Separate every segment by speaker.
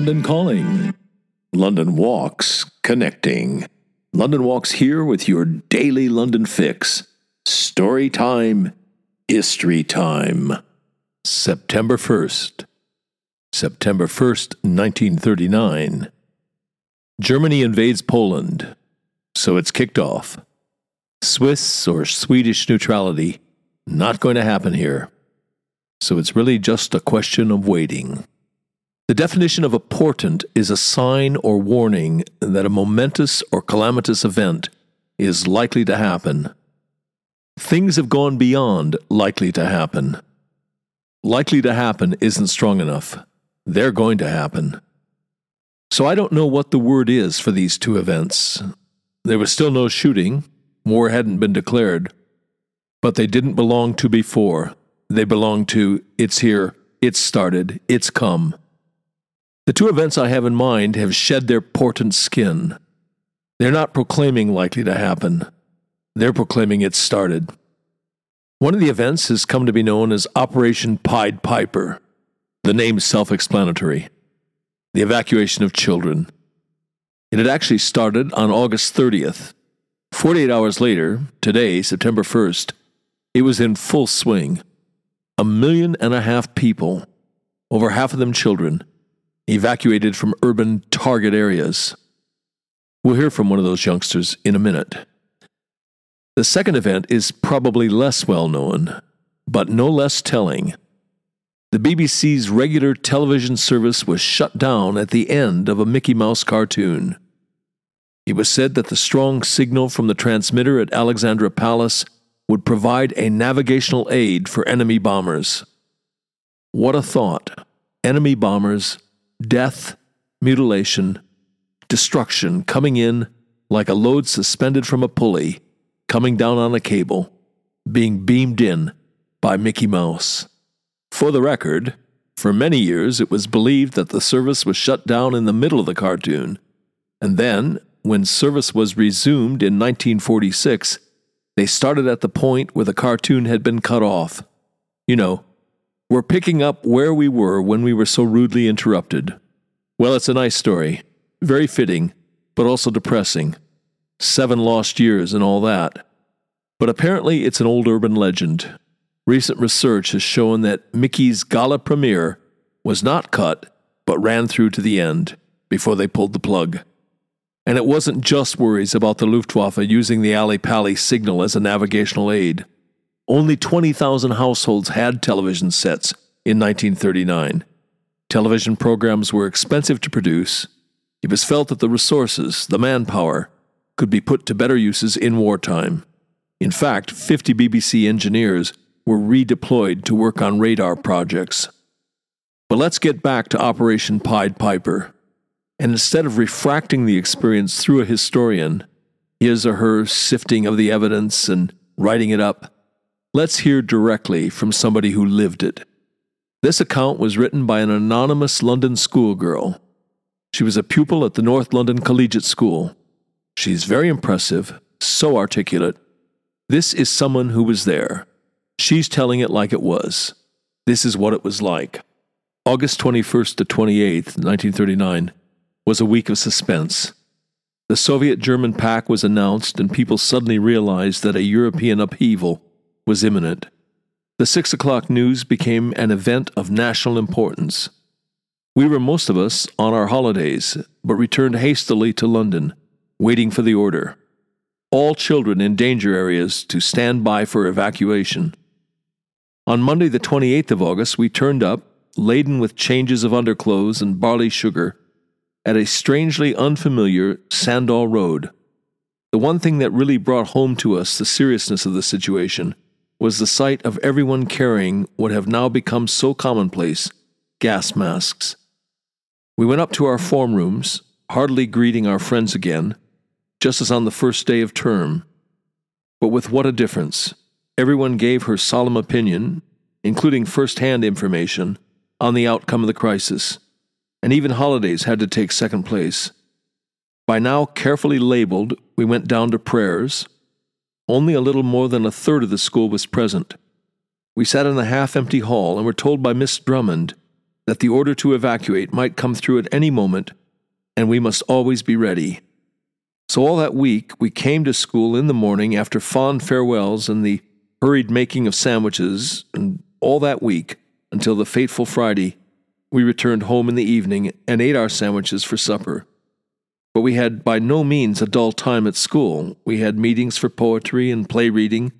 Speaker 1: London Calling. London Walks Connecting. London Walks here with your daily London fix. Story time, history time. September 1st. September 1st, 1939. Germany invades Poland. So it's kicked off. Swiss or Swedish neutrality, not going to happen here. So it's really just a question of waiting. The definition of a portent is a sign or warning that a momentous or calamitous event is likely to happen. Things have gone beyond likely to happen. Likely to happen isn't strong enough. They're going to happen. So I don't know what the word is for these two events. There was still no shooting, war hadn't been declared, but they didn't belong to before. They belong to it's here, it's started, it's come. The two events I have in mind have shed their portent skin. They're not proclaiming likely to happen, they're proclaiming it started. One of the events has come to be known as Operation Pied Piper. The name self explanatory the evacuation of children. It had actually started on August 30th. 48 hours later, today, September 1st, it was in full swing. A million and a half people, over half of them children, evacuated from urban target areas. We'll hear from one of those youngsters in a minute. The second event is probably less well known, but no less telling. The BBC's regular television service was shut down at the end of a Mickey Mouse cartoon. It was said that the strong signal from the transmitter at Alexandra Palace would provide a navigational aid for enemy bombers. What a thought! Enemy bombers death, mutilation, destruction coming in like a load suspended from a pulley, coming down on a cable, being beamed in by Mickey Mouse. For the record, for many years it was believed that the service was shut down in the middle of the cartoon, and then, when service was resumed in 1946, they started at the point where the cartoon had been cut off. You know, we're picking up where we were when we were so rudely interrupted. Well, it's a nice story. Very fitting, but also depressing. Seven lost years and all that. But apparently, it's an old urban legend. Recent research has shown that Mickey's gala premiere was not cut, but ran through to the end before they pulled the plug. And it wasn't just worries about the Luftwaffe using the Ali Pali signal as a navigational aid. Only 20,000 households had television sets in 1939. Television programs were expensive to produce. It was felt that the resources, the manpower, could be put to better uses in wartime. In fact, 50 BBC engineers were redeployed to work on radar projects. But let's get back to Operation Pied Piper. And instead of refracting the experience through a historian, his or her sifting of the evidence and writing it up, Let's hear directly from somebody who lived it. This account was written by an anonymous London schoolgirl. She was a pupil at the North London Collegiate School. She's very impressive, so articulate. This is someone who was there. She's telling it like it was. This is what it was like. August 21st to 28th, 1939, was a week of suspense. The Soviet German pact was announced, and people suddenly realized that a European upheaval was imminent. The six o'clock news became an event of national importance. We were most of us on our holidays, but returned hastily to London, waiting for the order. All children in danger areas to stand by for evacuation. On Monday, the 28th of August, we turned up, laden with changes of underclothes and barley sugar, at a strangely unfamiliar Sandall Road. The one thing that really brought home to us the seriousness of the situation was the sight of everyone carrying what have now become so commonplace gas masks. We went up to our form rooms, heartily greeting our friends again, just as on the first day of term. But with what a difference! Everyone gave her solemn opinion, including first hand information, on the outcome of the crisis, and even holidays had to take second place. By now carefully labeled, we went down to prayers, only a little more than a third of the school was present. We sat in the half empty hall and were told by Miss Drummond
Speaker 2: that the order to evacuate might come through at any moment, and we must always be ready. So, all that week, we came to school in the morning after fond farewells and the hurried making of sandwiches, and all that week, until the fateful Friday, we returned home in the evening and ate our sandwiches for supper. But we had by no means a dull time at school. We had meetings for poetry and play reading,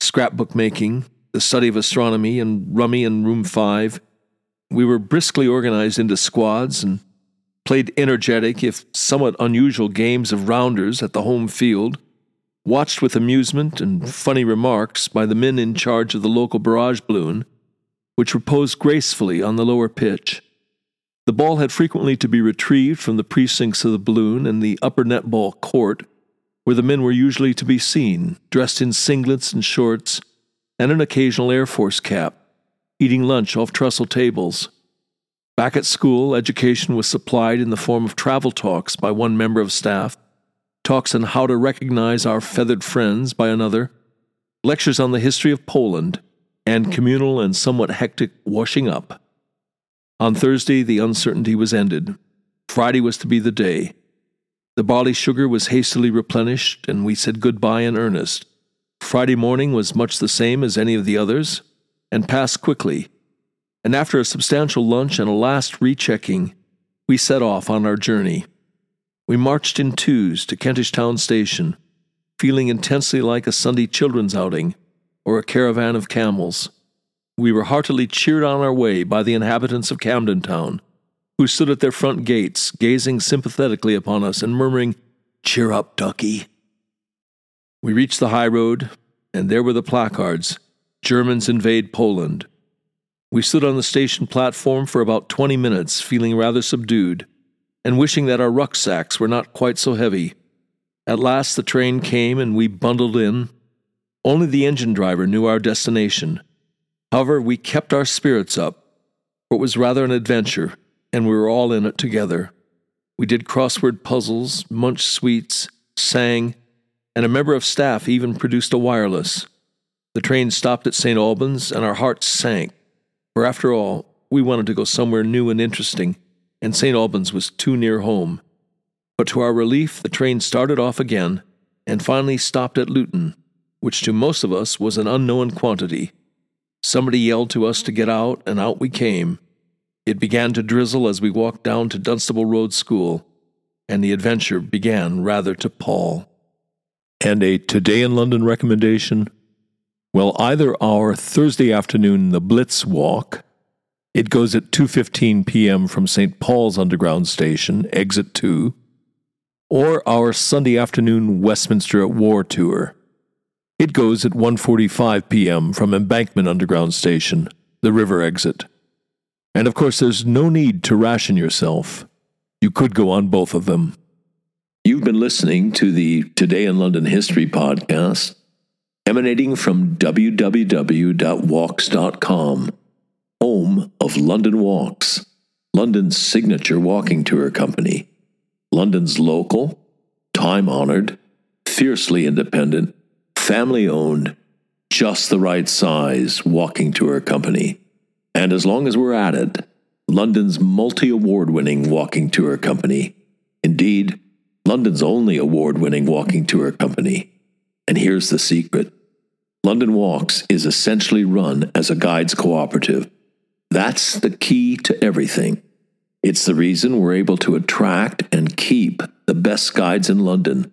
Speaker 2: scrapbook making, the study of astronomy, and rummy in room five. We were briskly organized into squads and played energetic, if somewhat unusual, games of rounders at the home field, watched with amusement and funny remarks by the men in charge of the local barrage balloon, which reposed gracefully on the lower pitch. The ball had frequently to be retrieved from the precincts of the balloon and the upper netball court, where the men were usually to be seen, dressed in singlets and shorts, and an occasional Air Force cap, eating lunch off trestle tables. Back at school, education was supplied in the form of travel talks by one member of staff, talks on how to recognize our feathered friends by another, lectures on the history of Poland, and communal and somewhat hectic washing up. On Thursday, the uncertainty was ended. Friday was to be the day. The barley sugar was hastily replenished, and we said goodbye in earnest. Friday morning was much the same as any of the others, and passed quickly. And after a substantial lunch and a last rechecking, we set off on our journey. We marched in twos to Kentish Town Station, feeling intensely like a Sunday children's outing or a caravan of camels we were heartily cheered on our way by the inhabitants of Camden Town, who stood at their front gates, gazing sympathetically upon us and murmuring, Cheer up, ducky. We reached the high road, and there were the placards Germans invade Poland. We stood on the station platform for about 20 minutes, feeling rather subdued, and wishing that our rucksacks were not quite so heavy. At last the train came, and we bundled in. Only the engine driver knew our destination However, we kept our spirits up, for it was rather an adventure, and we were all in it together. We did crossword puzzles, munched sweets, sang, and a member of staff even produced a wireless. The train stopped at St. Albans, and our hearts sank, for after all, we wanted to go somewhere new and interesting, and St. Albans was too near home. But to our relief, the train started off again, and finally stopped at Luton, which to most of us was an unknown quantity. Somebody yelled to us to get out, and out we came. It began to drizzle as we walked down to Dunstable Road School, and the adventure began rather to pall.
Speaker 1: And a Today in London recommendation? Well, either our Thursday afternoon The Blitz Walk, it goes at 2:15 p.m. from St. Paul's Underground Station, exit 2, or our Sunday afternoon Westminster at War tour. It goes at 1:45 p.m. from Embankment Underground Station, the river exit. And of course, there's no need to ration yourself. You could go on both of them. You've been listening to the Today in London History podcast, emanating from www.walks.com, home of London Walks, London's signature walking tour company, London's local, time honored, fiercely independent, family owned, just the right size walking tour company. And as long as we're at it, London's multi award winning walking tour company. Indeed, London's only award winning walking tour company. And here's the secret London Walks is essentially run as a guides cooperative. That's the key to everything. It's the reason we're able to attract and keep the best guides in London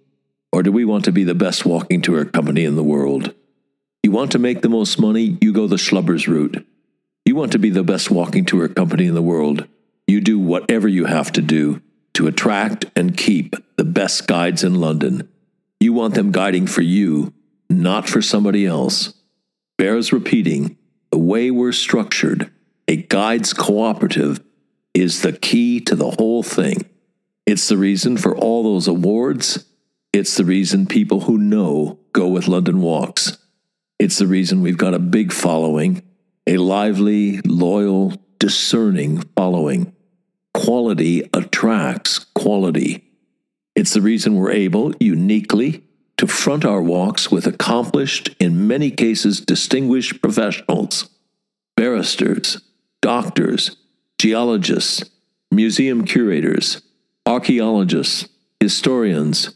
Speaker 1: or do we want to be the best walking tour company in the world? You want to make the most money, you go the schlubbers route. You want to be the best walking tour company in the world, you do whatever you have to do to attract and keep the best guides in London. You want them guiding for you, not for somebody else. Bears repeating, the way we're structured, a guides cooperative, is the key to the whole thing. It's the reason for all those awards. It's the reason people who know go with London Walks. It's the reason we've got a big following, a lively, loyal, discerning following. Quality attracts quality. It's the reason we're able, uniquely, to front our walks with accomplished, in many cases distinguished professionals barristers, doctors, geologists, museum curators, archaeologists, historians,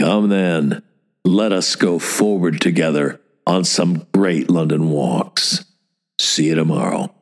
Speaker 1: come then, let us go forward together on some great London walks. See you tomorrow.